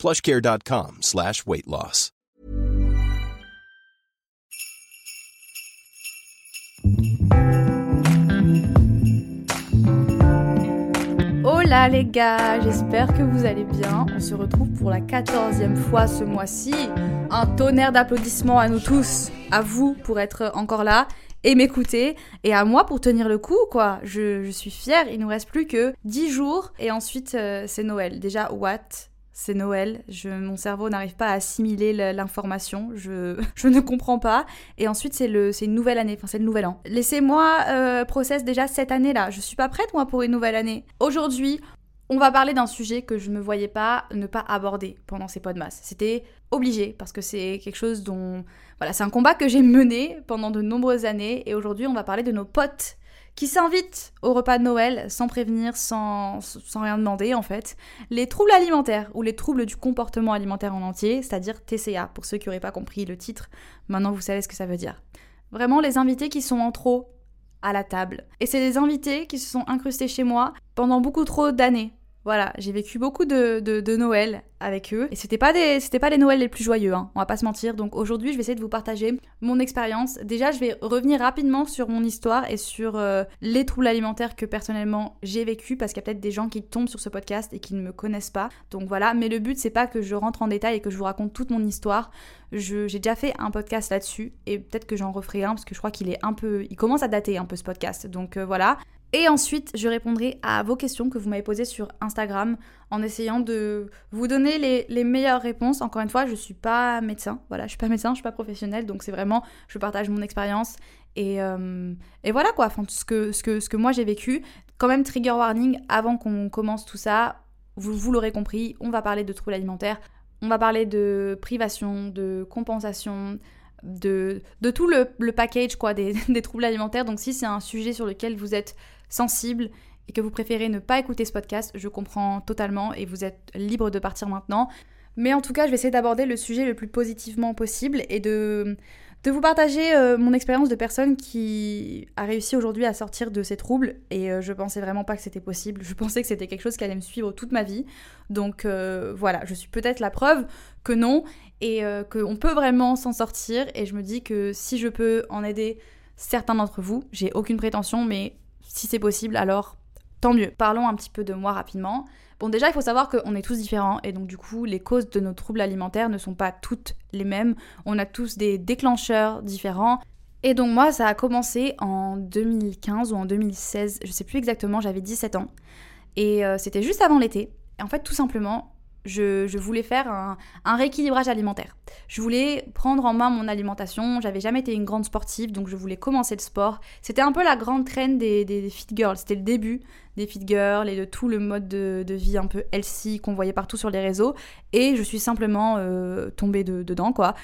plushcare.com slash weight loss. Hola les gars, j'espère que vous allez bien. On se retrouve pour la quatorzième fois ce mois-ci. Un tonnerre d'applaudissements à nous tous, à vous pour être encore là et m'écouter et à moi pour tenir le coup quoi. Je, suis fière, il nous reste plus que 10 jours et ensuite euh, c'est Noël. Déjà what? C'est Noël, mon cerveau n'arrive pas à assimiler l'information, je, ne comprends pas. Et ensuite, c'est une nouvelle année, enfin c'est le nouvel an. Laissez-moi euh, process déjà cette année-là, je suis pas prête moi pour une nouvelle année. Aujourd'hui, on va parler d'un sujet que je ne me voyais pas ne pas aborder pendant ces podmas. C'était obligé parce que c'est quelque chose dont voilà, c'est un combat que j'ai mené pendant de nombreuses années et aujourd'hui, on va parler de nos potes qui s'invitent au repas de Noël sans prévenir, sans, sans rien demander en fait. Les troubles alimentaires ou les troubles du comportement alimentaire en entier, c'est-à-dire TCA, pour ceux qui n'auraient pas compris le titre, maintenant vous savez ce que ça veut dire. Vraiment les invités qui sont en trop à la table. Et c'est des invités qui se sont incrustés chez moi pendant beaucoup trop d'années. Voilà, j'ai vécu beaucoup de, Noël avec eux. Et c'était pas des, pas les Noëls les plus joyeux, hein, on va pas se mentir. Donc aujourd'hui, je vais essayer de vous partager mon expérience. Déjà, je vais revenir rapidement sur mon histoire et sur euh, les troubles alimentaires que personnellement j'ai vécu parce qu'il y a peut-être des gens qui tombent sur ce podcast et qui ne me connaissent pas. Donc voilà, mais le but c'est pas que je rentre en détail et que je vous raconte toute mon histoire. j'ai déjà fait un podcast là-dessus et peut-être que j'en referai un parce que je crois qu'il est un peu, il commence à dater un peu ce podcast. Donc euh, voilà. Et ensuite, je répondrai à vos questions que vous m'avez posées sur Instagram en essayant de vous donner les, meilleures réponses. Encore une fois, je suis pas médecin. Voilà, je suis pas médecin, je suis pas professionnelle. Donc c'est vraiment, je partage mon expérience. Et, euh, et, voilà quoi, ce, que, ce, que, ce que moi j'ai vécu. Quand même, trigger warning, avant qu'on commence tout ça, vous, vous l'aurez compris, on va parler de troubles alimentaires. On va parler de privation, de compensation, de, de tout le, le package quoi, des, des troubles alimentaires. Donc si c'est un sujet sur lequel vous êtes sensible et que vous préférez ne pas écouter ce podcast, je comprends totalement et vous êtes libre de partir maintenant. Mais en tout cas, je vais essayer d'aborder le sujet le plus positivement possible et de, de vous partager euh, mon expérience de personne qui a réussi aujourd'hui à sortir de ses troubles. Et euh, je pensais vraiment pas que c'était possible. Je pensais que c'était quelque chose qui allait me suivre toute ma vie. Donc euh, voilà, je suis peut-être la preuve que non et qu'on peut vraiment s'en sortir. Et je me dis que si je peux en aider certains d'entre vous, j'ai aucune prétention, mais si c'est possible, alors tant mieux. Parlons un petit peu de moi rapidement. Bon, déjà, il faut savoir qu'on est tous différents et donc, du coup, les causes de nos troubles alimentaires ne sont pas toutes les mêmes. On a tous des déclencheurs différents. Et donc, moi, ça a commencé en 2015 ou en 2016, je sais plus exactement, j'avais 17 ans. Et euh, c'était juste avant l'été. Et en fait, tout simplement, je, voulais faire un, rééquilibrage alimentaire. Je voulais prendre en main mon alimentation. J'avais jamais été une grande sportive, donc je voulais commencer le sport. C'était un peu la grande traîne des, fit girls. C'était le début des fit girls et de tout le mode de, vie un peu healthy qu'on voyait partout sur les réseaux. Et je suis simplement euh, tombée dedans, quoi.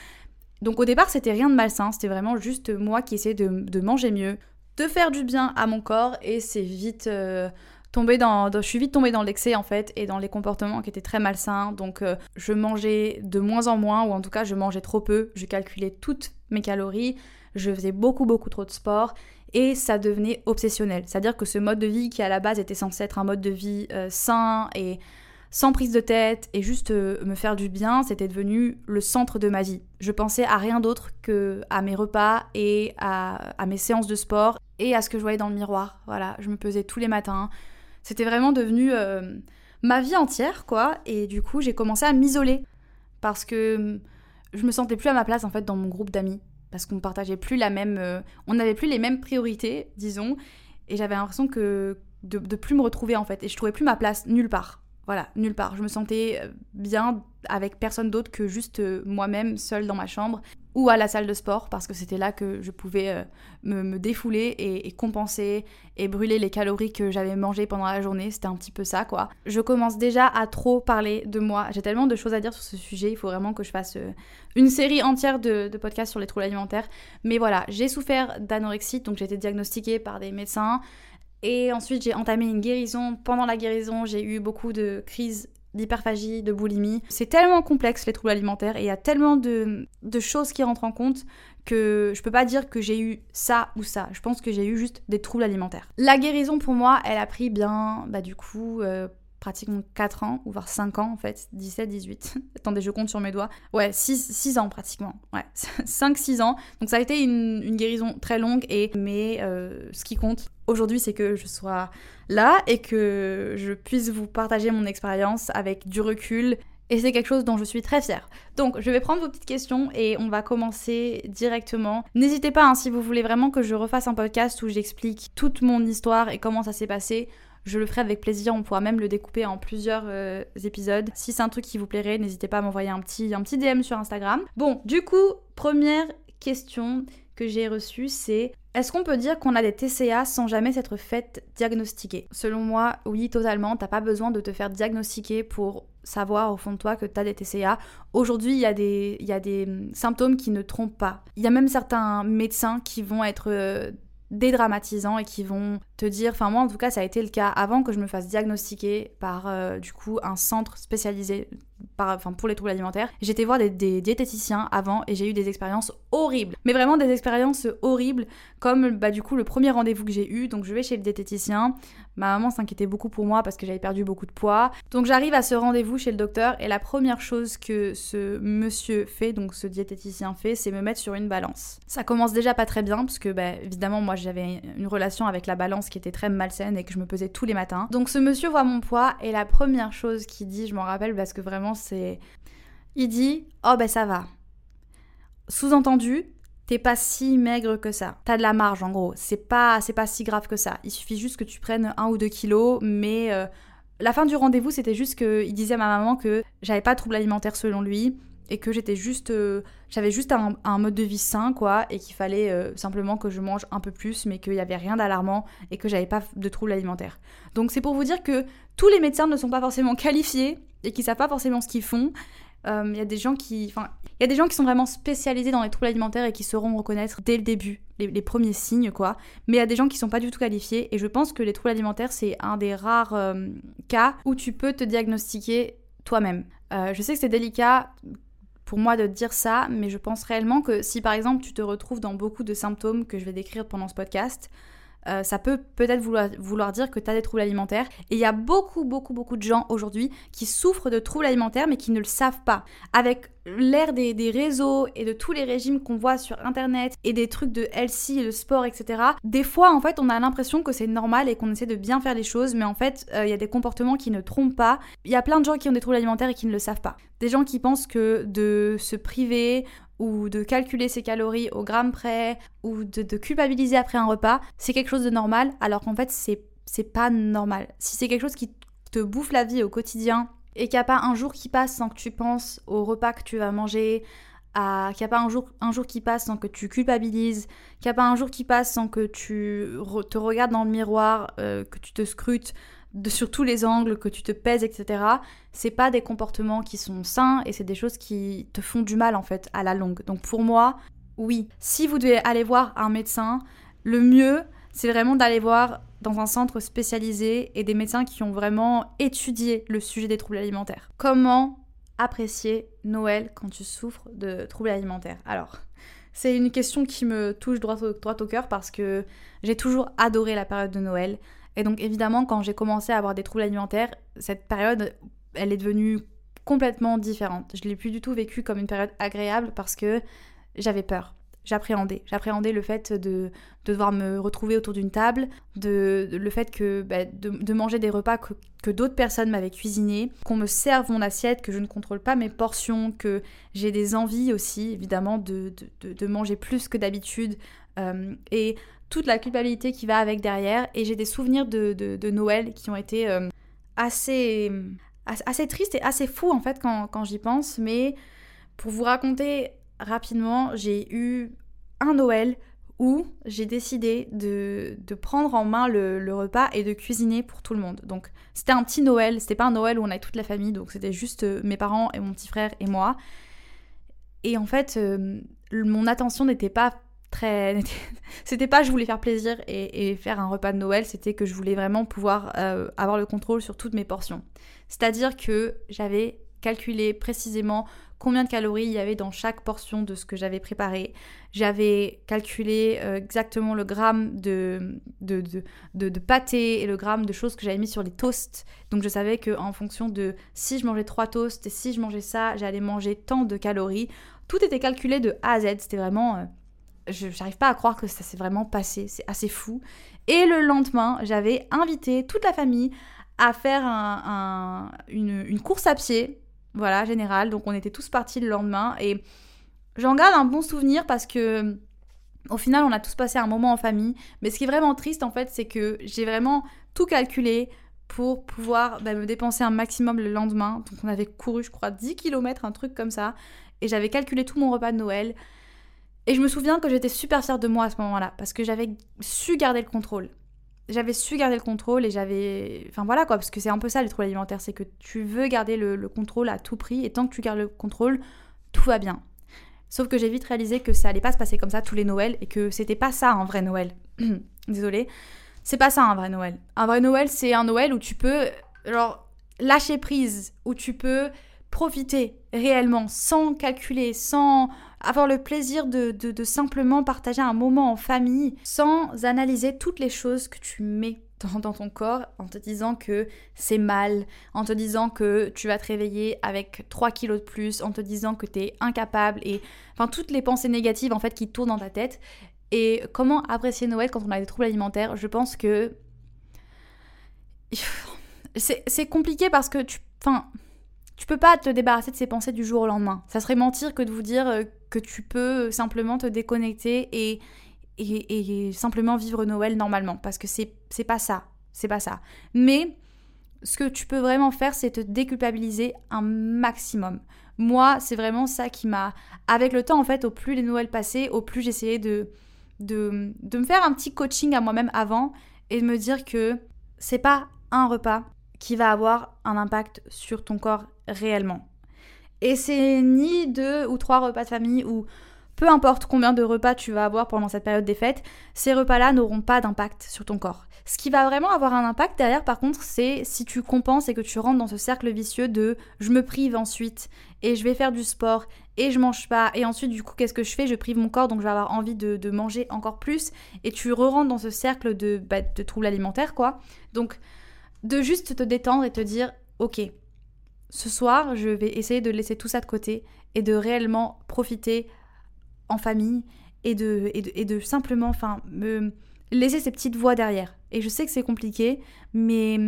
Donc au départ, c'était rien de malsain. C'était vraiment juste moi qui essayais de, manger mieux, de faire du bien à mon corps. Et c'est vite. Euh, dans, je suis vite tombée dans l'excès en fait et dans les comportements qui étaient très malsains. Donc euh, je mangeais de moins en moins ou en tout cas je mangeais trop peu. Je calculais toutes mes calories. Je faisais beaucoup beaucoup trop de sport et ça devenait obsessionnel. C'est-à-dire que ce mode de vie qui à la base était censé être un mode de vie euh, sain et sans prise de tête et juste euh, me faire du bien, c'était devenu le centre de ma vie. Je pensais à rien d'autre que à mes repas et à, à, mes séances de sport et à ce que je voyais dans le miroir. Voilà, je me pesais tous les matins, c'était vraiment devenu euh, ma vie entière, quoi. Et du coup, j'ai commencé à m'isoler parce que je me sentais plus à ma place en fait dans mon groupe d'amis parce qu'on partageait plus la même, euh, on n'avait plus les mêmes priorités, disons. Et j'avais l'impression que de, de plus me retrouver en fait. Et je trouvais plus ma place nulle part. Voilà, nulle part. Je me sentais euh, bien avec personne d'autre que juste moi-même, seule dans ma chambre. Ou à la salle de sport parce que c'était là que je pouvais euh, me, défouler et, compenser et brûler les calories que j'avais mangées pendant la journée. C'était un petit peu ça quoi. Je commence déjà à trop parler de moi. J'ai tellement de choses à dire sur ce sujet. Il faut vraiment que je fasse euh, une série entière de, de podcasts sur les troubles alimentaires. Mais voilà, j'ai souffert d'anorexie, donc j'ai été diagnostiquée par des médecins. Et ensuite, j'ai entamé une guérison. Pendant la guérison, j'ai eu beaucoup de crises d'hyperphagie, de boulimie. C'est tellement complexe les troubles alimentaires et il y a tellement de, choses qui rentrent en compte que je peux pas dire que j'ai eu ça ou ça. Je pense que j'ai eu juste des troubles alimentaires. La guérison pour moi, elle a pris bien, bah du coup, euh, pratiquement 4 ans, ou voire 5 ans en fait, 17, 18. Attendez, je compte sur mes doigts. Ouais, 6, 6 ans pratiquement. Ouais, 5-6 ans. Donc ça a été une, guérison très longue, et mais euh, ce qui compte aujourd'hui, c'est que je sois là et que je puisse vous partager mon expérience avec du recul. Et c'est quelque chose dont je suis très fière. Donc, je vais prendre vos petites questions et on va commencer directement. N'hésitez pas, hein, si vous voulez vraiment que je refasse un podcast où j'explique toute mon histoire et comment ça s'est passé, je le ferai avec plaisir, on pourra même le découper en plusieurs euh, épisodes. Si c'est un truc qui vous plairait, n'hésitez pas à m'envoyer un petit, un DM sur Instagram. Bon, du coup, première question que j'ai reçue, c'est est-ce qu'on peut dire qu'on a des TCA sans jamais s'être fait diagnostiquer? Selon moi, oui, totalement. T'as pas besoin de te faire diagnostiquer pour savoir au fond de toi que tu as des TCA. Aujourd'hui, il y, a des, y a des hum, symptômes qui ne trompent pas. Il y a même certains médecins qui vont être euh, dédramatisants et qui vont te dire, enfin moi en tout cas ça a été le cas avant que je me fasse diagnostiquer par euh, du coup un centre spécialisé pour les troubles alimentaires. J'étais voir des, diététiciens avant et j'ai eu des expériences horribles. Mais vraiment des expériences horribles comme bah du coup le premier rendez-vous que j'ai eu. Donc je vais chez le diététicien. Ma maman s'inquiétait beaucoup pour moi parce que j'avais perdu beaucoup de poids. Donc j'arrive à ce rendez-vous chez le docteur et la première chose que ce monsieur fait, donc ce diététicien fait, c'est me mettre sur une balance. Ça commence déjà pas très bien parce que bah, évidemment moi j'avais une relation avec la balance qui était très malsaine et que je me pesais tous les matins. Donc ce monsieur voit mon poids et la première chose qu'il dit, je m'en rappelle parce que vraiment c'est... Il dit « Oh ben ça va ». Sous-entendu, t'es pas si maigre que ça. T'as de la marge en gros. C'est pas, pas si grave que ça. Il suffit juste que tu prennes un ou deux kilos, mais euh, la fin du rendez-vous, c'était juste qu'il disait à ma maman que j'avais pas de trouble alimentaire selon lui et que j'étais juste euh, j'avais juste un, mode de vie sain quoi et qu'il fallait euh, simplement que je mange un peu plus mais qu'il n'y avait rien d'alarmant et que j'avais pas de troubles alimentaires. Donc c'est pour vous dire que tous les médecins ne sont pas forcément qualifiés et qui savent pas forcément ce qu'ils font. Euh, il y a des gens qui enfin il y a des gens qui sont vraiment spécialisés dans les troubles alimentaires et qui sauront reconnaître dès le début les, premiers signes quoi. Mais il y a des gens qui sont pas du tout qualifiés et je pense que les troubles alimentaires c'est un des rares cas où tu peux te diagnostiquer toi-même. je sais que c'est délicat pour moi de dire ça, mais je pense réellement que si par exemple tu te retrouves dans beaucoup de symptômes que je vais décrire pendant ce podcast, euh, ça peut peut-être vouloir, dire que tu as des troubles alimentaires. Et il y a beaucoup, beaucoup, beaucoup de gens aujourd'hui qui souffrent de troubles alimentaires mais qui ne le savent pas. Avec l'ère des, réseaux et de tous les régimes qu'on voit sur internet et des trucs de healthy, de sport, etc. Des fois, en fait, on a l'impression que c'est normal et qu'on essaie de bien faire les choses, mais en fait, euh, il y a des comportements qui ne trompent pas. Il y a plein de gens qui ont des troubles alimentaires et qui ne le savent pas. Des gens qui pensent que de se priver ou de calculer ses calories au gramme près, ou de, culpabiliser après un repas, c'est quelque chose de normal, alors qu'en fait, c'est, c'est pas normal. Si c'est quelque chose qui te bouffe la vie au quotidien, et qu'il n'y a pas un jour qui passe sans que tu penses au repas que tu vas manger, à, qu'il n'y a pas un jour, un jour qui passe sans que tu culpabilises, qu'il n'y a pas un jour qui passe sans que tu te regardes dans le miroir, euh, que tu te scrutes sur tous les angles, que tu te pèses, etc. C'est pas des comportements qui sont sains et c'est des choses qui te font du mal en fait à la longue. Donc pour moi, oui, si vous devez aller voir un médecin, le mieux c'est vraiment d'aller voir dans un centre spécialisé et des médecins qui ont vraiment étudié le sujet des troubles alimentaires. Comment apprécier Noël quand tu souffres de troubles alimentaires? Alors, c'est une question qui me touche droit au, droit au cœur parce que j'ai toujours adoré la période de Noël. Et donc évidemment, quand j'ai commencé à avoir des troubles alimentaires, cette période, elle est devenue complètement différente. Je l'ai plus du tout vécue comme une période agréable parce que j'avais peur. J'appréhendais. J'appréhendais le fait de, devoir me retrouver autour d'une table, de, le fait que bah, de, manger des repas que, d'autres personnes m'avaient cuisinés, qu'on me serve mon assiette, que je ne contrôle pas mes portions, que j'ai des envies aussi, évidemment, de, manger plus que d'habitude. Euh, et toute la culpabilité qui va avec derrière. Et j'ai des souvenirs de, Noël qui ont été euh, assez, assez tristes et assez fous en fait quand, quand j'y pense. Mais pour vous raconter rapidement, j'ai eu un Noël où j'ai décidé de, prendre en main le, repas et de cuisiner pour tout le monde. Donc c'était un petit Noël, c'était pas un Noël où on avait toute la famille, donc c'était juste euh, mes parents et mon petit frère et moi. Et en fait, euh, mon attention n'était pas très... c'était pas je voulais faire plaisir et, faire un repas de Noël, c'était que je voulais vraiment pouvoir euh, avoir le contrôle sur toutes mes portions. C'est-à-dire que j'avais calculé précisément combien de calories il y avait dans chaque portion de ce que j'avais préparé. J'avais calculé euh, exactement le gramme de de, de, pâté et le gramme de choses que j'avais mis sur les toasts. Donc je savais qu'en fonction de si je mangeais trois toasts et si je mangeais ça, j'allais manger tant de calories. Tout était calculé de A à Z. C'était vraiment... Euh, je n'arrive pas à croire que ça s'est vraiment passé. C'est assez fou. Et le lendemain, j'avais invité toute la famille à faire une, course à pied voilà, général. Donc on était tous partis le lendemain et j'en garde un bon souvenir parce que au final on a tous passé un moment en famille. Mais ce qui est vraiment triste en fait, c'est que j'ai vraiment tout calculé pour pouvoir bah, me dépenser un maximum le lendemain. Donc on avait couru, je crois, 10 km, un truc comme ça. Et j'avais calculé tout mon repas de Noël. Et je me souviens que j'étais super fière de moi à ce moment-là, parce que j'avais su garder le contrôle j'avais su garder le contrôle et j'avais. Enfin voilà quoi, parce que c'est un peu ça les troubles alimentaires, c'est que tu veux garder le, contrôle à tout prix et tant que tu gardes le contrôle, tout va bien. Sauf que j'ai vite réalisé que ça allait pas se passer comme ça tous les Noëls et que c'était pas ça un vrai Noël. Désolée. C'est pas ça un vrai Noël. Un vrai Noël, c'est un Noël où tu peux, genre, lâcher prise, où tu peux profiter réellement, sans calculer, sans avoir le plaisir de, de, simplement partager un moment en famille, sans analyser toutes les choses que tu mets dans, ton corps en te disant que c'est mal, en te disant que tu vas te réveiller avec 3 kilos de plus, en te disant que tu es incapable et enfin toutes les pensées négatives en fait qui tournent dans ta tête. Et comment apprécier Noël quand on a des troubles alimentaires? Je pense que c'est compliqué parce que tu enfin tu peux pas te débarrasser de ces pensées du jour au lendemain. Ça serait mentir que de vous dire euh, que tu peux simplement te déconnecter et, et, simplement vivre Noël normalement. Parce que c'est pas ça. C'est pas ça. Mais ce que tu peux vraiment faire, c'est te déculpabiliser un maximum. Moi, c'est vraiment ça qui m'a. Avec le temps, en fait, au plus les Noëls passaient, au plus j'essayais de, de, de me faire un petit coaching à moi-même avant et de me dire que c'est pas un repas qui va avoir un impact sur ton corps réellement. Et c'est ni deux ou trois repas de famille ou peu importe combien de repas tu vas avoir pendant cette période des fêtes, ces repas-là n'auront pas d'impact sur ton corps. Ce qui va vraiment avoir un impact derrière, par contre, c'est si tu compenses et que tu rentres dans ce cercle vicieux de je me prive ensuite et je vais faire du sport et je mange pas et ensuite du coup qu'est-ce que je fais? Je prive mon corps donc je vais avoir envie de, manger encore plus et tu re-rentres dans ce cercle de, bah, de troubles alimentaires quoi. Donc de juste te détendre et te dire ok, ce soir, je vais essayer de laisser tout ça de côté et de réellement profiter en famille et de, et de, simplement enfin, me laisser ces petites voix derrière. Et je sais que c'est compliqué, mais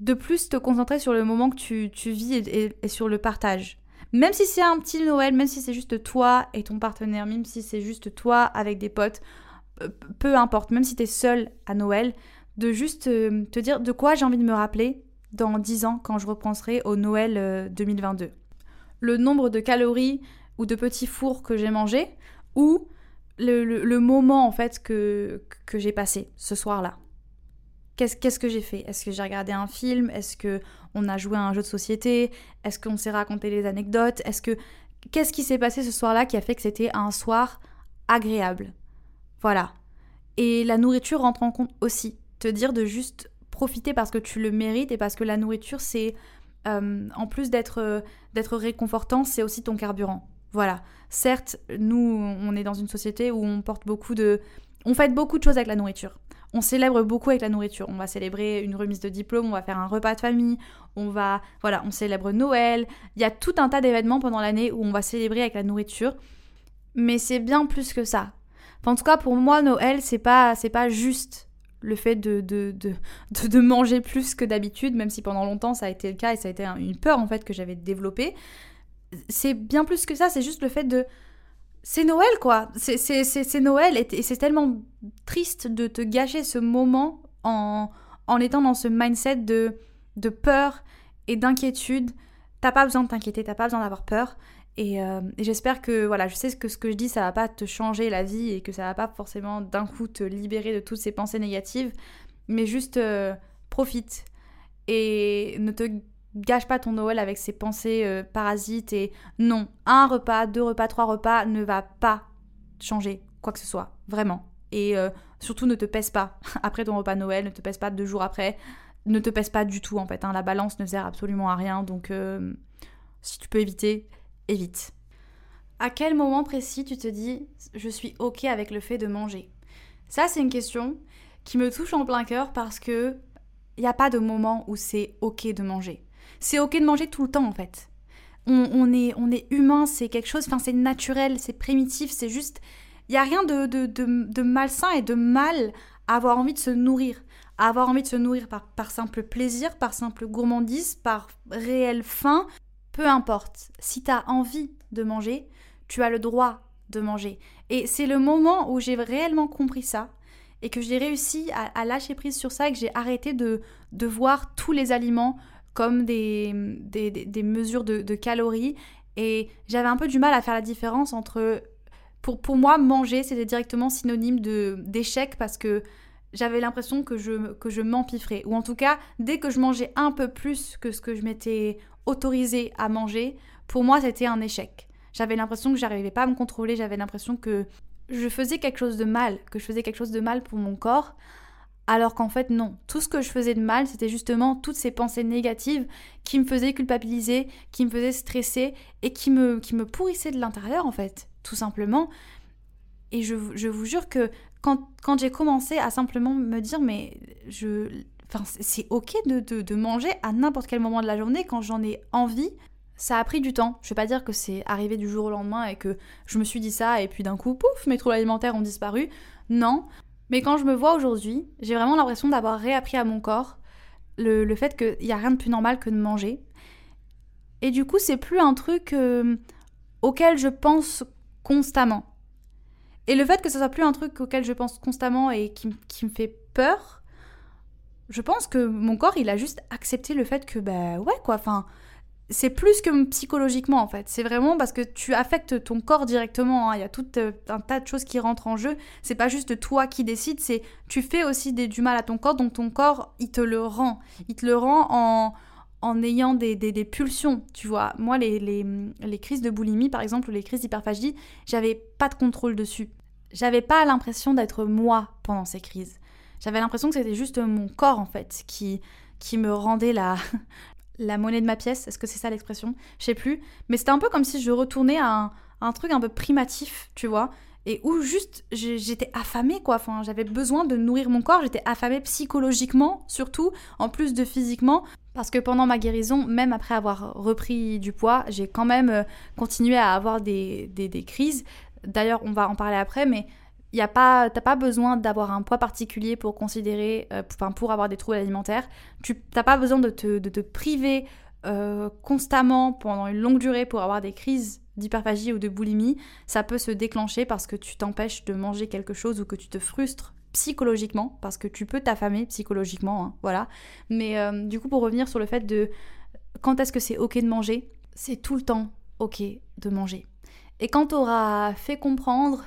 de plus te concentrer sur le moment que tu, vis et, sur le partage. Même si c'est un petit Noël, même si c'est juste toi et ton partenaire, même si c'est juste toi avec des potes, peu importe, même si tu es seul à Noël, de juste euh, te dire de quoi j'ai envie de me rappeler dans 10 ans quand je repenserai au Noël 2022. Euh, le nombre de calories ou de petits fours que j'ai mangé ou le, moment en fait que, que j'ai passé ce soir-là. Qu'est-ce que j'ai fait? Est-ce que j'ai regardé un film? Est-ce que on a joué à un jeu de société? Est-ce qu'on s'est raconté des anecdotes? Est-ce que qu'est-ce qui s'est passé ce soir-là qui a fait que c'était un soir agréable? Voilà. Et la nourriture rentre en compte aussi. Te dire de juste profiter parce que tu le mérites et parce que la nourriture, c'est, euh, en plus d'être, euh, d'être réconfortant, c'est aussi ton carburant. Voilà. Certes, nous, on est dans une société où on porte beaucoup de... On fait beaucoup de choses avec la nourriture. On célèbre beaucoup avec la nourriture. On va célébrer une remise de diplôme, on va faire un repas de famille, on va... Voilà, on célèbre Noël. Il y a tout un tas d'événements pendant l'année où on va célébrer avec la nourriture. Mais c'est bien plus que ça. en tout cas, pour moi, Noël, c'est pas, c'est pas juste le fait de, de, de, de manger plus que d'habitude, même si pendant longtemps ça a été le cas et ça a été une peur en fait que j'avais développée. C'est bien plus que ça, c'est juste le fait de... C'est Noël quoi, c'est Noël et, c'est tellement triste de te gâcher ce moment en, en étant dans ce mindset de, de peur et d'inquiétude. T'as pas besoin de t'inquiéter, t'as pas besoin d'avoir peur. Et, euh, j'espère que, voilà, je sais que ce que je dis, ça va pas te changer la vie et que ça va pas forcément d'un coup te libérer de toutes ces pensées négatives, mais juste euh, profite et ne te gâche pas ton Noël avec ces pensées euh, parasites et non, un repas, deux repas, trois repas ne va pas changer quoi que ce soit, vraiment. Et surtout ne te pèse pas après ton repas Noël, ne te pèse pas deux jours après, ne te pèse pas du tout en fait. Hein. La balance ne sert absolument à rien, donc si tu peux éviter, évite. À quel moment précis tu te dis je suis ok avec le fait de manger? Ça c'est une question qui me touche en plein cœur parce que il n'y a pas de moment où c'est ok de manger. C'est ok de manger tout le temps en fait. On, est, on est humain, c'est quelque chose, c'est naturel, c'est primitif, c'est juste... Il n'y a rien de, de, de, malsain et de mal à avoir envie de se nourrir. À avoir envie de se nourrir par, par simple plaisir, par simple gourmandise, par réelle faim, peu importe, si tu as envie de manger, tu as le droit de manger. Et c'est le moment où j'ai réellement compris ça et que j'ai réussi à, lâcher prise sur ça et que j'ai arrêté de, de voir tous les aliments comme des, des, mesures de, calories. Et j'avais un peu du mal à faire la différence entre... Pour, pour moi, manger, c'était directement synonyme d'échec parce que j'avais l'impression que je, que je m'empiffrais. Ou en tout cas, dès que je mangeais un peu plus que ce que je m'étais autorisé à manger, pour moi, c'était un échec. J'avais l'impression que j'arrivais pas à me contrôler, j'avais l'impression que je faisais quelque chose de mal, que je faisais quelque chose de mal pour mon corps, alors qu'en fait non. Tout ce que je faisais de mal, c'était justement toutes ces pensées négatives qui me faisaient culpabiliser, qui me faisaient stresser et qui me, qui me pourrissaient de l'intérieur en fait, tout simplement. Et je, je vous jure que quand, quand j'ai commencé à simplement me dire mais je Enfin, c'est ok de, manger à n'importe quel moment de la journée quand j'en ai envie. Ça a pris du temps. Je vais pas dire que c'est arrivé du jour au lendemain et que je me suis dit ça et puis d'un coup, pouf, mes troubles alimentaires ont disparu. Non. Mais quand je me vois aujourd'hui, j'ai vraiment l'impression d'avoir réappris à mon corps le, fait qu'il n'y a rien de plus normal que de manger. Et du coup, c'est plus un truc euh, auquel je pense constamment. Et le fait que ce soit plus un truc auquel je pense constamment et qui, qui me fait peur, je pense que mon corps, il a juste accepté le fait que, bah ouais, quoi, enfin, c'est plus que psychologiquement en fait. C'est vraiment parce que tu affectes ton corps directement. Hein. Il y a tout euh, un tas de choses qui rentrent en jeu. C'est pas juste toi qui décides, c'est tu fais aussi des, du mal à ton corps, donc ton corps, il te le rend. Il te le rend en, en ayant des, pulsions, tu vois. Moi, les, les, les, crises de boulimie, par exemple, ou les crises d'hyperphagie, j'avais pas de contrôle dessus. J'avais pas l'impression d'être moi pendant ces crises. J'avais l'impression que c'était juste mon corps en fait qui, qui me rendait la, la monnaie de ma pièce. Est-ce que c'est ça l'expression? Je sais plus. Mais c'était un peu comme si je retournais à un, truc un peu primatif, tu vois. Et où juste j'étais affamée quoi. J'avais besoin de nourrir mon corps. J'étais affamée psychologiquement surtout, en plus de physiquement. Parce que pendant ma guérison, même après avoir repris du poids, j'ai quand même euh, continué à avoir des, des, des crises. D'ailleurs, on va en parler après, mais y a pas, t'as pas besoin d'avoir un poids particulier pour considérer, euh, enfin pour avoir des troubles alimentaires. Tu n'as pas besoin de te, de te priver euh, constamment pendant une longue durée pour avoir des crises d'hyperphagie ou de boulimie. Ça peut se déclencher parce que tu t'empêches de manger quelque chose ou que tu te frustres psychologiquement parce que tu peux t'affamer psychologiquement, hein, voilà. Mais euh, du coup, pour revenir sur le fait de quand est-ce que c'est ok de manger, c'est tout le temps ok de manger. Et quand tu auras fait comprendre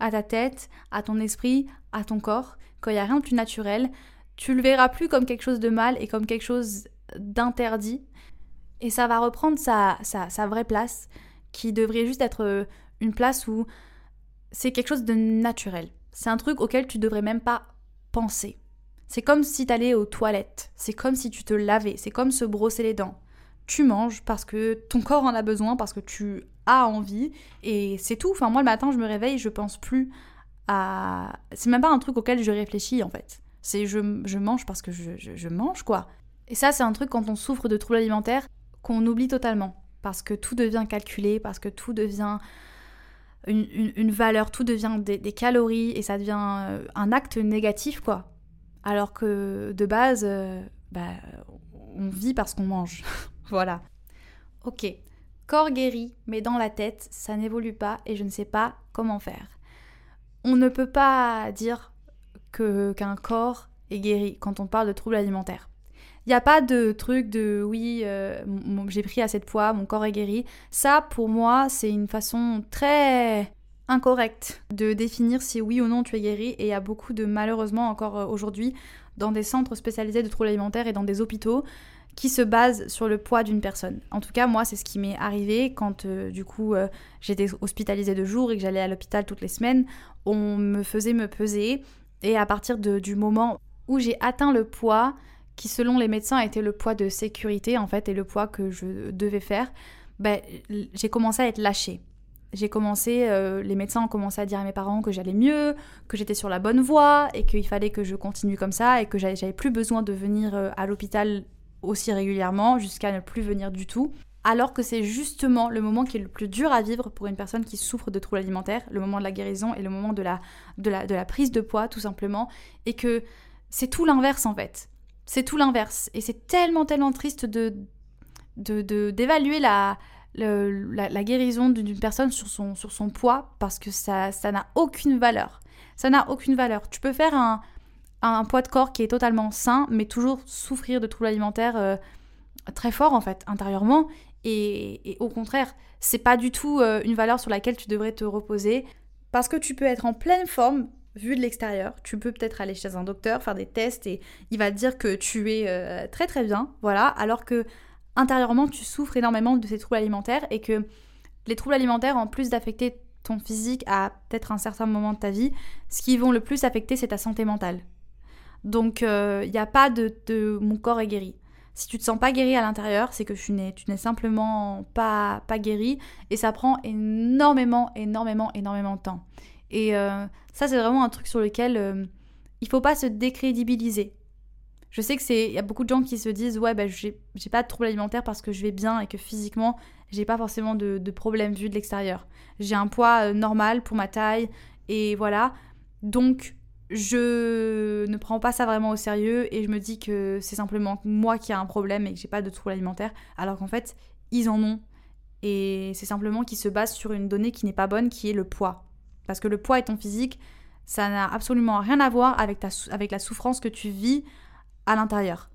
à ta tête, à ton esprit, à ton corps, quand il n'y a rien de plus naturel, tu le verras plus comme quelque chose de mal et comme quelque chose d'interdit. Et ça va reprendre sa, sa, vraie place, qui devrait juste être euh, une place où c'est quelque chose de naturel. C'est un truc auquel tu devrais même pas penser. C'est comme si tu allais aux toilettes, c'est comme si tu te lavais, c'est comme se brosser les dents. Tu manges parce que ton corps en a besoin, parce que tu envie et c'est tout. Enfin, moi le matin, je me réveille, je pense plus à. C'est même pas un truc auquel je réfléchis en fait. C'est je, je mange parce que je, je, mange quoi. Et ça, c'est un truc quand on souffre de troubles alimentaires qu'on oublie totalement. Parce que tout devient calculé, parce que tout devient une, une, valeur, tout devient des, des, calories et ça devient euh, un acte négatif quoi. Alors que de base, euh, bah, on vit parce qu'on mange. voilà. Ok, Corps guéri, mais dans la tête, ça n'évolue pas et je ne sais pas comment faire. On ne peut pas dire que qu'un corps est guéri quand on parle de troubles alimentaires. Il n'y a pas de truc de oui, euh, j'ai pris assez de poids, mon corps est guéri. Ça, pour moi, c'est une façon très incorrecte de définir si oui ou non tu es guéri. Et il y a beaucoup de, malheureusement, encore euh, aujourd'hui, dans des centres spécialisés de troubles alimentaires et dans des hôpitaux, qui se basent sur le poids d'une personne. En tout cas, moi, c'est ce qui m'est arrivé quand, euh, du coup, j'étais hospitalisée de jour et que j'allais à l'hôpital toutes les semaines. On me faisait me peser. Et à partir de, du moment où j'ai atteint le poids qui selon les médecins était le poids de sécurité en fait et le poids que je devais faire, ben, j'ai commencé à être lâchée. J'ai commencé, euh, les médecins ont commencé à dire à mes parents que j'allais mieux, que j'étais sur la bonne voie et qu'il fallait que je continue comme ça et que j'avais plus besoin de venir euh, à l'hôpital aussi régulièrement jusqu'à ne plus venir du tout. Alors que c'est justement le moment qui est le plus dur à vivre pour une personne qui souffre de troubles alimentaires, le moment de la guérison et le moment de la, de la, de la prise de poids tout simplement, et que c'est tout l'inverse en fait. C'est tout l'inverse. Et c'est tellement, tellement triste de d'évaluer de, la, la, guérison d'une personne sur son, sur son poids parce que ça n'a aucune valeur. Ça n'a aucune valeur. Tu peux faire un, un, poids de corps qui est totalement sain, mais toujours souffrir de troubles alimentaires euh, très forts en fait, intérieurement. Et, au contraire, c'est pas du tout euh, une valeur sur laquelle tu devrais te reposer parce que tu peux être en pleine forme vu de l'extérieur, tu peux peut-être aller chez un docteur, faire des tests et il va te dire que tu es euh, très très bien, voilà, alors que intérieurement tu souffres énormément de ces troubles alimentaires et que les troubles alimentaires, en plus d'affecter ton physique à peut-être un certain moment de ta vie, ce qui vont le plus affecter c'est ta santé mentale. Donc il euh, n'y a pas de, de, mon corps est guéri. Si tu te sens pas guéri à l'intérieur, c'est que tu n'es, simplement pas, pas guéri et ça prend énormément, énormément, énormément de temps. Et euh, ça, c'est vraiment un truc sur lequel euh, il faut pas se décrédibiliser. Je sais que c'est, il y a beaucoup de gens qui se disent ouais ben j'ai, pas de trouble alimentaire parce que je vais bien et que physiquement j'ai pas forcément de, de problème vu de l'extérieur. J'ai un poids euh, normal pour ma taille et voilà. Donc je ne prends pas ça vraiment au sérieux et je me dis que c'est simplement moi qui ai un problème et que j'ai pas de trouble alimentaire alors qu'en fait ils en ont et c'est simplement qu'ils se basent sur une donnée qui n'est pas bonne qui est le poids. Parce que le poids et ton physique, ça n'a absolument rien à voir avec, ta, avec la souffrance que tu vis à l'intérieur.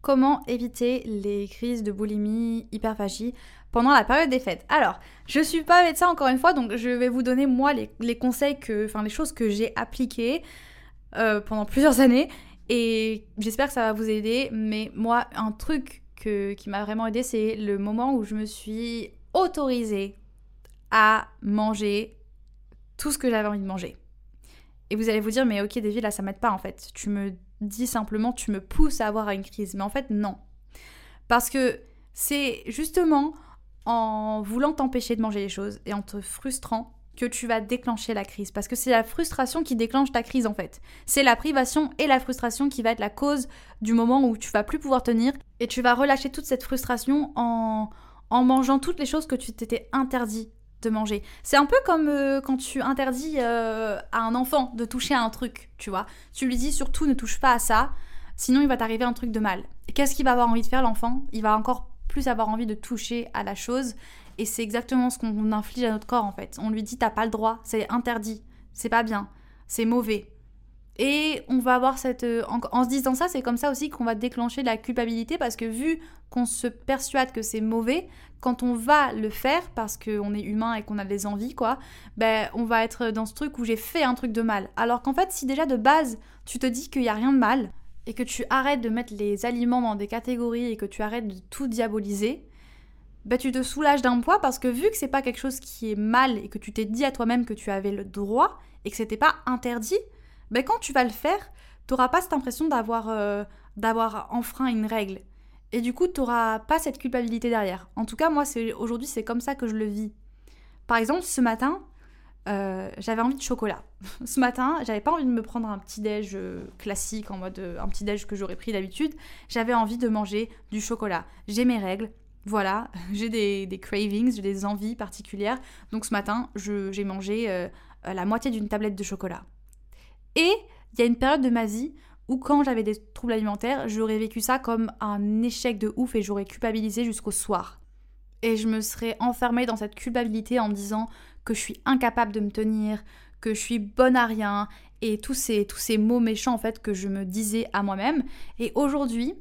Comment éviter les crises de boulimie, hyperphagie pendant la période des fêtes? Alors, je suis pas médecin encore une fois, donc je vais vous donner moi les, conseils que, enfin les choses que j'ai appliquées euh, pendant plusieurs années et j'espère que ça va vous aider. Mais moi, un truc que, qui m'a vraiment aidé, c'est le moment où je me suis autorisée à manger tout ce que j'avais envie de manger. Et vous allez vous dire, mais ok, David, là, ça m'aide pas en fait. Tu me dis simplement, tu me pousses à avoir une crise. Mais en fait, non. Parce que c'est justement en voulant t'empêcher de manger les choses et en te frustrant que tu vas déclencher la crise. Parce que c'est la frustration qui déclenche ta crise en fait. C'est la privation et la frustration qui va être la cause du moment où tu vas plus pouvoir tenir et tu vas relâcher toute cette frustration en, en mangeant toutes les choses que tu t'étais interdit de manger. C'est un peu comme euh, quand tu interdis euh, à un enfant de toucher à un truc, tu vois. Tu lui dis surtout ne touche pas à ça, sinon il va t'arriver un truc de mal. Qu'est-ce qu'il va avoir envie de faire l'enfant? Il va encore plus avoir envie de toucher à la chose et c'est exactement ce qu'on inflige à notre corps en fait. On lui dit t'as pas le droit, c'est interdit, c'est pas bien, c'est mauvais. Et on va avoir cette... Euh, en, se disant ça, c'est comme ça aussi qu'on va déclencher la culpabilité parce que vu qu'on se persuade que c'est mauvais, quand on va le faire, parce qu'on est humain et qu'on a des envies, quoi, ben on va être dans ce truc où j'ai fait un truc de mal. Alors qu'en fait, si déjà de base, tu te dis qu'il n'y a rien de mal, et que tu arrêtes de mettre les aliments dans des catégories et que tu arrêtes de tout diaboliser, ben tu te soulages d'un poids parce que vu que c'est pas quelque chose qui est mal et que tu t'es dit à toi-même que tu avais le droit et que c'était pas interdit, ben quand tu vas le faire, tu n'auras pas cette impression d'avoir euh, d'avoir enfreint une règle. Et du coup, tu n'auras pas cette culpabilité derrière. En tout cas, moi, aujourd'hui, c'est comme ça que je le vis. Par exemple, ce matin, euh, j'avais envie de chocolat. ce matin, j'avais pas envie de me prendre un petit déj euh, classique en mode un petit déj que j'aurais pris d'habitude. J'avais envie de manger du chocolat. J'ai mes règles. Voilà, j'ai des, cravings, j'ai des envies particulières. Donc ce matin, j'ai mangé la moitié d'une tablette de chocolat. Et il y a une période de ma vie où quand j'avais des troubles alimentaires, j'aurais vécu ça comme un échec de ouf et j'aurais culpabilisé jusqu'au soir. Et je me serais enfermée dans cette culpabilité en me disant que je suis incapable de me tenir, que je suis bonne à rien et tous ces, tous ces mots méchants en fait que je me disais à moi-même. Et aujourd'hui,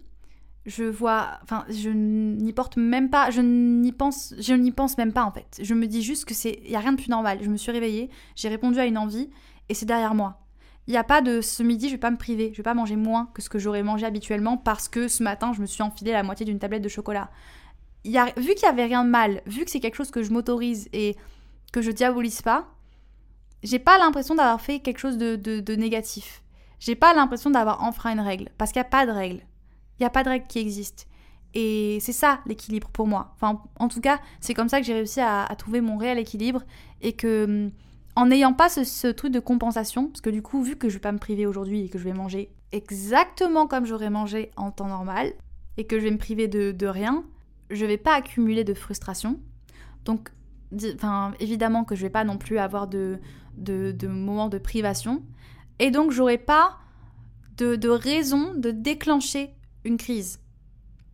je vois, enfin, je n'y porte même pas, je n'y pense, je n'y pense même pas en fait. Je me dis juste que c'est, y a rien de plus normal. Je me suis réveillée, j'ai répondu à une envie et c'est derrière moi. Il a pas de ce midi, je vais pas me priver, je vais pas manger moins que ce que j'aurais mangé habituellement parce que ce matin je me suis enfilé la moitié d'une tablette de chocolat. Y a, vu qu'il y avait rien de mal, vu que c'est quelque chose que je m'autorise et que je diabolise pas, j'ai pas l'impression d'avoir fait quelque chose de, de, de négatif. J'ai pas l'impression d'avoir enfreint une règle parce qu'il n'y a pas de règle. Il n'y a pas de règle qui existe. Et c'est ça l'équilibre pour moi. Enfin, en tout cas, c'est comme ça que j'ai réussi à, trouver mon réel équilibre et que en n'ayant pas ce, truc de compensation, parce que du coup, vu que je vais pas me priver aujourd'hui et que je vais manger exactement comme j'aurais mangé en temps normal et que je vais me priver de, rien, je vais pas accumuler de frustration. Donc, enfin, évidemment que je vais pas non plus avoir de, moments de privation. Et donc, j'aurai pas de raison de déclencher une crise.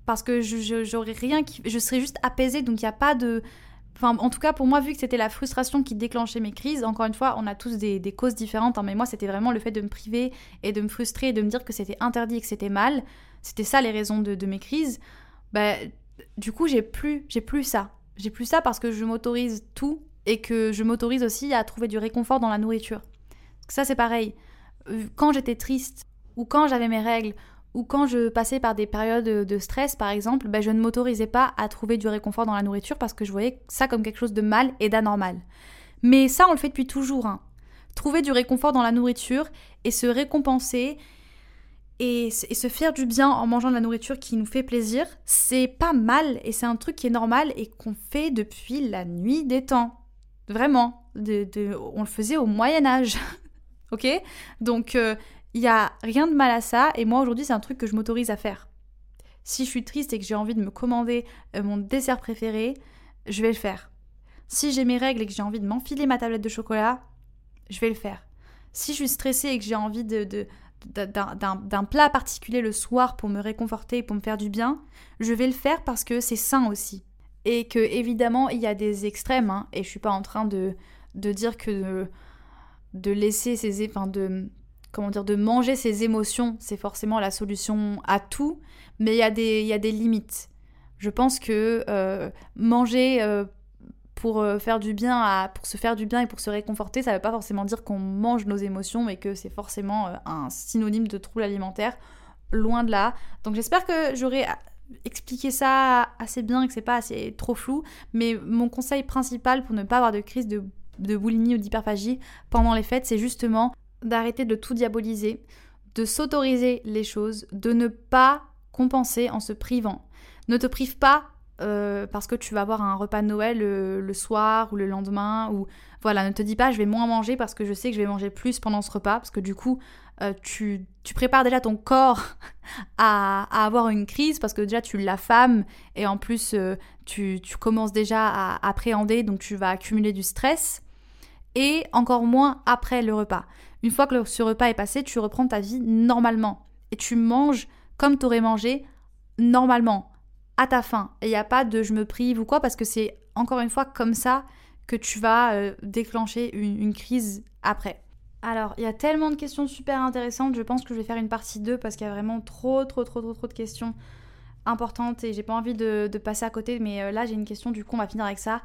Parce que je, rien qui. Je serais juste apaisée, donc il n'y a pas de. Enfin, en tout cas, pour moi, vu que c'était la frustration qui déclenchait mes crises, encore une fois, on a tous des, causes différentes, hein, mais moi, c'était vraiment le fait de me priver et de me frustrer et de me dire que c'était interdit et que c'était mal. C'était ça les raisons de, mes crises. Bah, du coup, j'ai plus, j'ai plus ça. J'ai plus ça parce que je m'autorise tout et que je m'autorise aussi à trouver du réconfort dans la nourriture. Ça, c'est pareil. Euh, quand j'étais triste ou quand j'avais mes règles ou quand je passais par des périodes de stress, par exemple, ben, je ne m'autorisais pas à trouver du réconfort dans la nourriture parce que je voyais ça comme quelque chose de mal et d'anormal. Mais ça, on le fait depuis toujours. Hein. Trouver du réconfort dans la nourriture et se récompenser et, se faire du bien en mangeant de la nourriture qui nous fait plaisir, c'est pas mal et c'est un truc qui est normal et qu'on fait depuis la nuit des temps. Vraiment. on le faisait au Moyen Âge. ok? Donc, euh, il n'y a rien de mal à ça, et moi aujourd'hui c'est un truc que je m'autorise à faire. Si je suis triste et que j'ai envie de me commander euh, mon dessert préféré, je vais le faire. Si j'ai mes règles et que j'ai envie de m'enfiler ma tablette de chocolat, je vais le faire. Si je suis stressée et que j'ai envie de, d'un plat particulier le soir pour me réconforter, pour me faire du bien, je vais le faire parce que c'est sain aussi. Et que évidemment il y a des extrêmes, hein, et je suis pas en train de, de dire que de, laisser ces... Enfin de, comment dire, de manger ses émotions, c'est forcément la solution à tout, mais il y, a des, y a des limites. Je pense que euh, manger euh, pour euh, faire du bien, à, pour se faire du bien et pour se réconforter, ça ne veut pas forcément dire qu'on mange nos émotions et que c'est forcément un synonyme de trouble alimentaire. Loin de là. Donc j'espère que j'aurai expliqué ça assez bien et que c'est pas assez trop flou. Mais mon conseil principal pour ne pas avoir de crise de, de boulimie ou d'hyperphagie pendant les fêtes, c'est justement d'arrêter de tout diaboliser, de s'autoriser les choses, de ne pas compenser en se privant. Ne te prive pas euh, parce que tu vas avoir un repas de Noël le, soir ou le lendemain ou voilà ne te dis pas je vais moins manger parce que je sais que je vais manger plus pendant ce repas parce que du coup euh, tu, prépares déjà ton corps à, avoir une crise parce que déjà tu l'affames et en plus euh, tu, tu, commences déjà à appréhender donc tu vas accumuler du stress et encore moins après le repas. Une fois que ce repas est passé, tu reprends ta vie normalement et tu manges comme tu aurais mangé normalement, à ta faim. Et il n'y a pas de je me prive ou quoi parce que c'est encore une fois comme ça que tu vas euh, déclencher une, crise après. Alors, il y a tellement de questions super intéressantes, je pense que je vais faire une partie 2 parce qu'il y a vraiment trop, trop, trop, trop, trop de questions importantes et j'ai pas envie de, de, passer à côté, mais euh, là j'ai une question, du coup on va finir avec ça.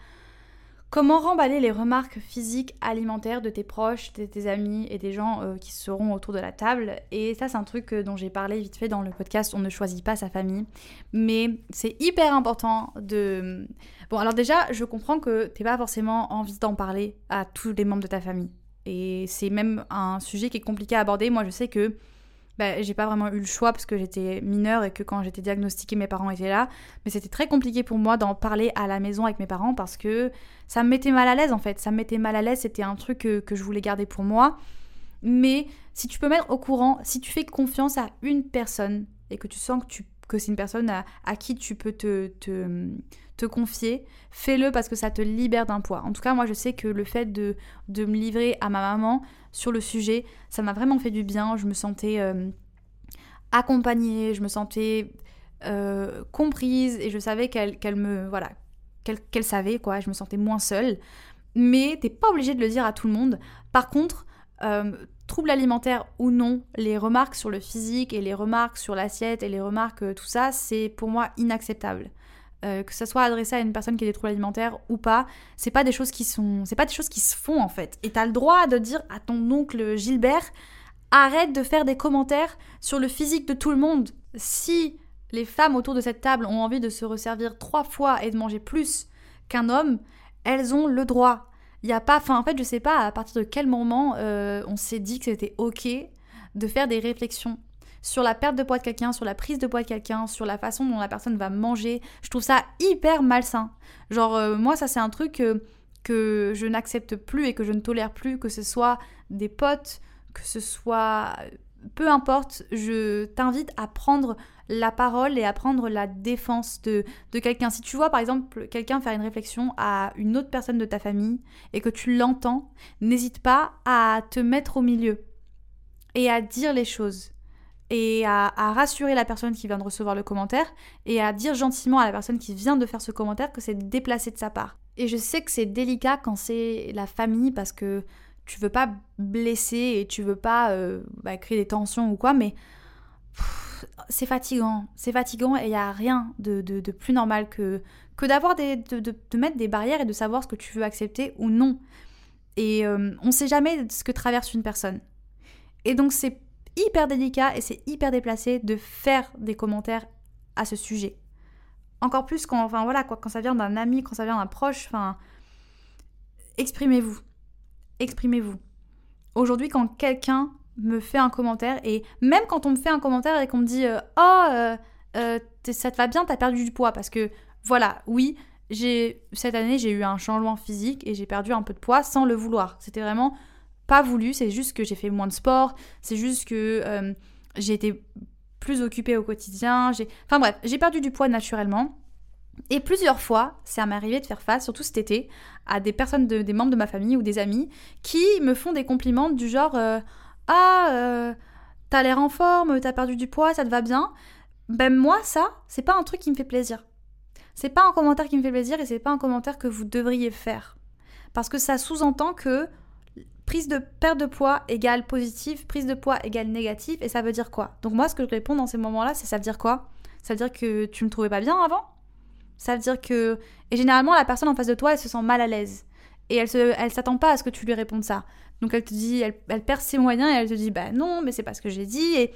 Comment remballer les remarques physiques alimentaires de tes proches, de tes amis et des gens euh, qui seront autour de la table? Et ça, c'est un truc dont j'ai parlé vite fait dans le podcast On ne choisit pas sa famille. Mais c'est hyper important de. Bon, alors déjà, je comprends que t'es pas forcément envie d'en parler à tous les membres de ta famille. Et c'est même un sujet qui est compliqué à aborder. Moi, je sais que bah, j'ai pas vraiment eu le choix parce que j'étais mineure et que quand j'étais diagnostiquée, mes parents étaient là. Mais c'était très compliqué pour moi d'en parler à la maison avec mes parents parce que ça me mettait mal à l'aise en fait. Ça me mettait mal à l'aise, c'était un truc que, je voulais garder pour moi. Mais si tu peux mettre au courant, si tu fais confiance à une personne et que tu sens que, c'est une personne à, qui tu peux te, te confier, fais-le parce que ça te libère d'un poids. En tout cas, moi je sais que le fait de, de me livrer à ma maman, sur le sujet. Ça m'a vraiment fait du bien. Je me sentais euh, accompagnée, je me sentais euh, comprise et je savais qu'elle me. Voilà, qu'elle savait quoi. Je me sentais moins seule. Mais t'es pas obligé de le dire à tout le monde. Par contre, euh, troubles alimentaires ou non, les remarques sur le physique et les remarques sur l'assiette et les remarques, euh, tout ça, c'est pour moi inacceptable. Euh, que ça soit adressé à une personne qui a des troubles alimentaires ou pas, c'est pas des choses qui sont, c'est pas des choses qui se font en fait. Et t'as le droit de dire à ton oncle Gilbert, arrête de faire des commentaires sur le physique de tout le monde. Si les femmes autour de cette table ont envie de se resservir trois fois et de manger plus qu'un homme, elles ont le droit. Il y a pas, en fait je sais pas à partir de quel moment euh, on s'est dit que c'était ok de faire des réflexions sur la perte de poids de quelqu'un, sur la prise de poids de quelqu'un, sur la façon dont la personne va manger. Je trouve ça hyper malsain. Genre euh, moi ça c'est un truc que je n'accepte plus et que je ne tolère plus, que ce soit des potes, que ce soit peu importe, je t'invite à prendre la parole et à prendre la défense de, de quelqu'un. Si tu vois par exemple quelqu'un faire une réflexion à une autre personne de ta famille et que tu l'entends, n'hésite pas à te mettre au milieu et à dire les choses et à, rassurer la personne qui vient de recevoir le commentaire et à dire gentiment à la personne qui vient de faire ce commentaire que c'est déplacé de sa part. Et je sais que c'est délicat quand c'est la famille parce que tu veux pas blesser et tu veux pas euh, bah, créer des tensions ou quoi, mais c'est fatigant. C'est fatigant et il n'y a rien de, plus normal que, que d'avoir. De, mettre des barrières et de savoir ce que tu veux accepter ou non. Et euh, on sait jamais ce que traverse une personne. Et donc c'est hyper délicat et c'est hyper déplacé de faire des commentaires à ce sujet. Encore plus quand, enfin voilà, quoi, quand ça vient d'un ami, quand ça vient d'un proche, enfin, exprimez-vous exprimez-vous. Aujourd'hui, quand quelqu'un me fait un commentaire, et même quand on me fait un commentaire et qu'on me dit Oh, ça te va bien, t'as perdu du poids, parce que voilà, oui, cette année, j'ai eu un changement physique et j'ai perdu un peu de poids sans le vouloir. C'était vraiment pas voulu, c'est juste que j'ai fait moins de sport, c'est juste que j'ai été plus occupée au quotidien, j'ai... Enfin bref, j'ai perdu du poids naturellement. Et plusieurs fois, ça m'est arrivé de faire face, surtout cet été, à des personnes, des membres de ma famille ou des amis, qui me font des compliments du genre euh, Ah, euh, t'as l'air en forme, t'as perdu du poids, ça te va bien? Ben moi, ça, c'est pas un truc qui me fait plaisir. C'est pas un commentaire qui me fait plaisir et c'est pas un commentaire que vous devriez faire. Parce que ça sous-entend que prise de perte de poids égale positive, prise de poids égale négative, et ça veut dire quoi? Donc moi, ce que je réponds dans ces moments-là, c'est ça veut dire quoi? Ça veut dire que tu me trouvais pas bien avant? Ça veut dire que. Et généralement, la personne en face de toi, elle se sent mal à l'aise. Et elle, se, elle s'attend pas à ce que tu lui répondes ça. Donc elle te dit, elle, elle perd ses moyens et elle te dit, bah non, mais c'est pas ce que j'ai dit. Et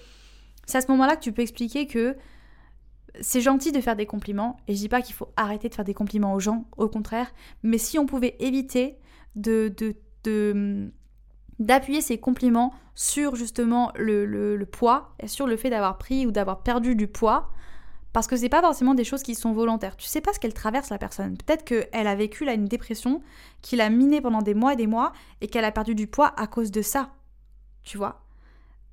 c'est à ce moment-là que tu peux expliquer que c'est gentil de faire des compliments. Et je dis pas qu'il faut arrêter de faire des compliments aux gens, au contraire. Mais si on pouvait éviter de d'appuyer ces compliments sur justement le, le, le, poids et sur le fait d'avoir pris ou d'avoir perdu du poids, parce que c'est pas forcément des choses qui sont volontaires. Tu sais pas ce qu'elle traverse la personne. Peut-être qu'elle a vécu là une dépression qui l'a minée pendant des mois et des mois et qu'elle a perdu du poids à cause de ça. Tu vois?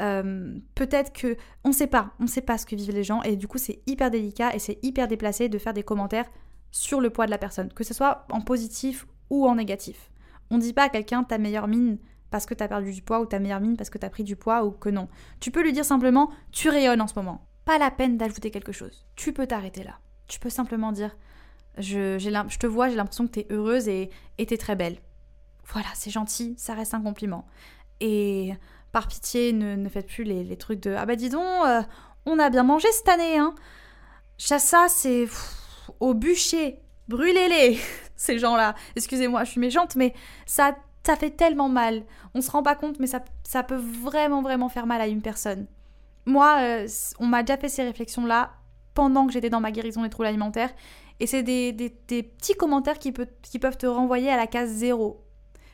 Euh, Peut-être que on sait pas, on sait pas ce que vivent les gens et du coup c'est hyper délicat et c'est hyper déplacé de faire des commentaires sur le poids de la personne, que ce soit en positif ou en négatif. On dit pas à quelqu'un ta meilleure mine parce que t'as perdu du poids ou ta meilleure mine parce que t'as pris du poids ou que non. Tu peux lui dire simplement tu rayonnes en ce moment pas la peine d'ajouter quelque chose. Tu peux t'arrêter là. Tu peux simplement dire je, je te vois, j'ai l'impression que tu es heureuse et tu es très belle. Voilà, c'est gentil, ça reste un compliment. Et par pitié, ne, faites plus les, trucs de Ah bah dis donc, euh, on a bien mangé cette année, hein. Ça, c'est au bûcher, brûlez-les, ces gens-là. Excusez-moi, je suis méchante, mais ça, ça fait tellement mal. On se rend pas compte, mais ça, ça peut vraiment, vraiment faire mal à une personne moi, euh, on m'a déjà fait ces réflexions-là pendant que j'étais dans ma guérison des troubles alimentaires. Et c'est des, petits commentaires qui, qui, peuvent te renvoyer à la case zéro.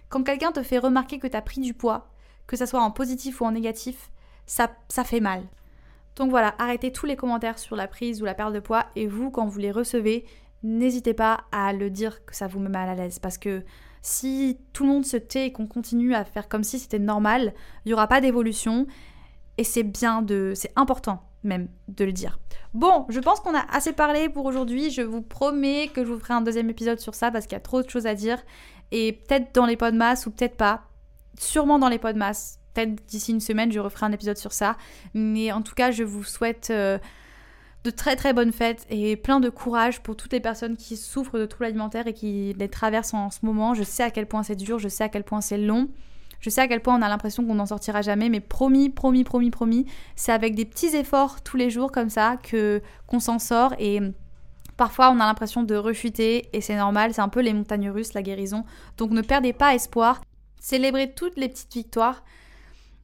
Quand quelqu'un te fait remarquer que tu as pris du poids, que ça soit en positif ou en négatif, ça, ça fait mal. Donc voilà, arrêtez tous les commentaires sur la prise ou la perte de poids et vous, quand vous les recevez, n'hésitez pas à le dire que ça vous met mal à l'aise. Parce que si tout le monde se tait et qu'on continue à faire comme si c'était normal, il n'y aura pas d'évolution et c'est bien de. C'est important même de le dire. Bon, je pense qu'on a assez parlé pour aujourd'hui. Je vous promets que je vous ferai un deuxième épisode sur ça parce qu'il y a trop de choses à dire. Et peut-être dans les podmas ou peut-être pas. Sûrement dans les podmas. Peut-être d'ici une semaine, je referai un épisode sur ça. Mais en tout cas, je vous souhaite. Euh, de très très bonnes fêtes et plein de courage pour toutes les personnes qui souffrent de troubles alimentaires et qui les traversent en ce moment. Je sais à quel point c'est dur, je sais à quel point c'est long. Je sais à quel point on a l'impression qu'on n'en sortira jamais, mais promis, promis, promis, promis, c'est avec des petits efforts tous les jours comme ça que qu'on s'en sort et Parfois, on a l'impression de rechuter et c'est normal, c'est un peu les montagnes russes, la guérison. Donc ne perdez pas espoir, célébrez toutes les petites victoires,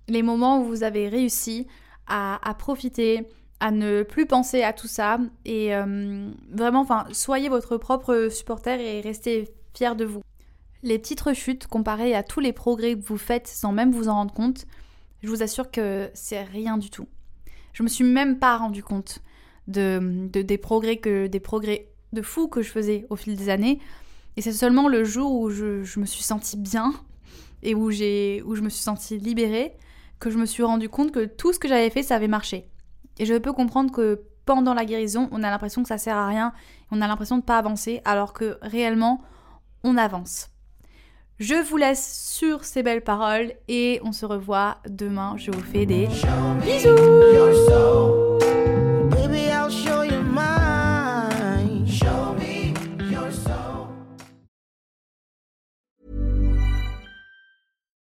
les moments où vous avez réussi à, profiter, à ne plus penser à tout ça et euh, vraiment, enfin, soyez votre propre supporter et restez fiers de vous. Les petites rechutes comparées à tous les progrès que vous faites sans même vous en rendre compte, je vous assure que c'est rien du tout. Je me suis même pas rendu compte de, des progrès que des progrès de fou que je faisais au fil des années. Et c'est seulement le jour où je, me suis sentie bien et où, j'ai, où je me suis sentie libérée que je me suis rendu compte que tout ce que j'avais fait, ça avait marché. Et je peux comprendre que pendant la guérison, on a l'impression que ça sert à rien, on a l'impression de ne pas avancer, alors que réellement, on avance. Je vous laisse sur ces belles paroles et on se revoit demain. Je vous fais des bisous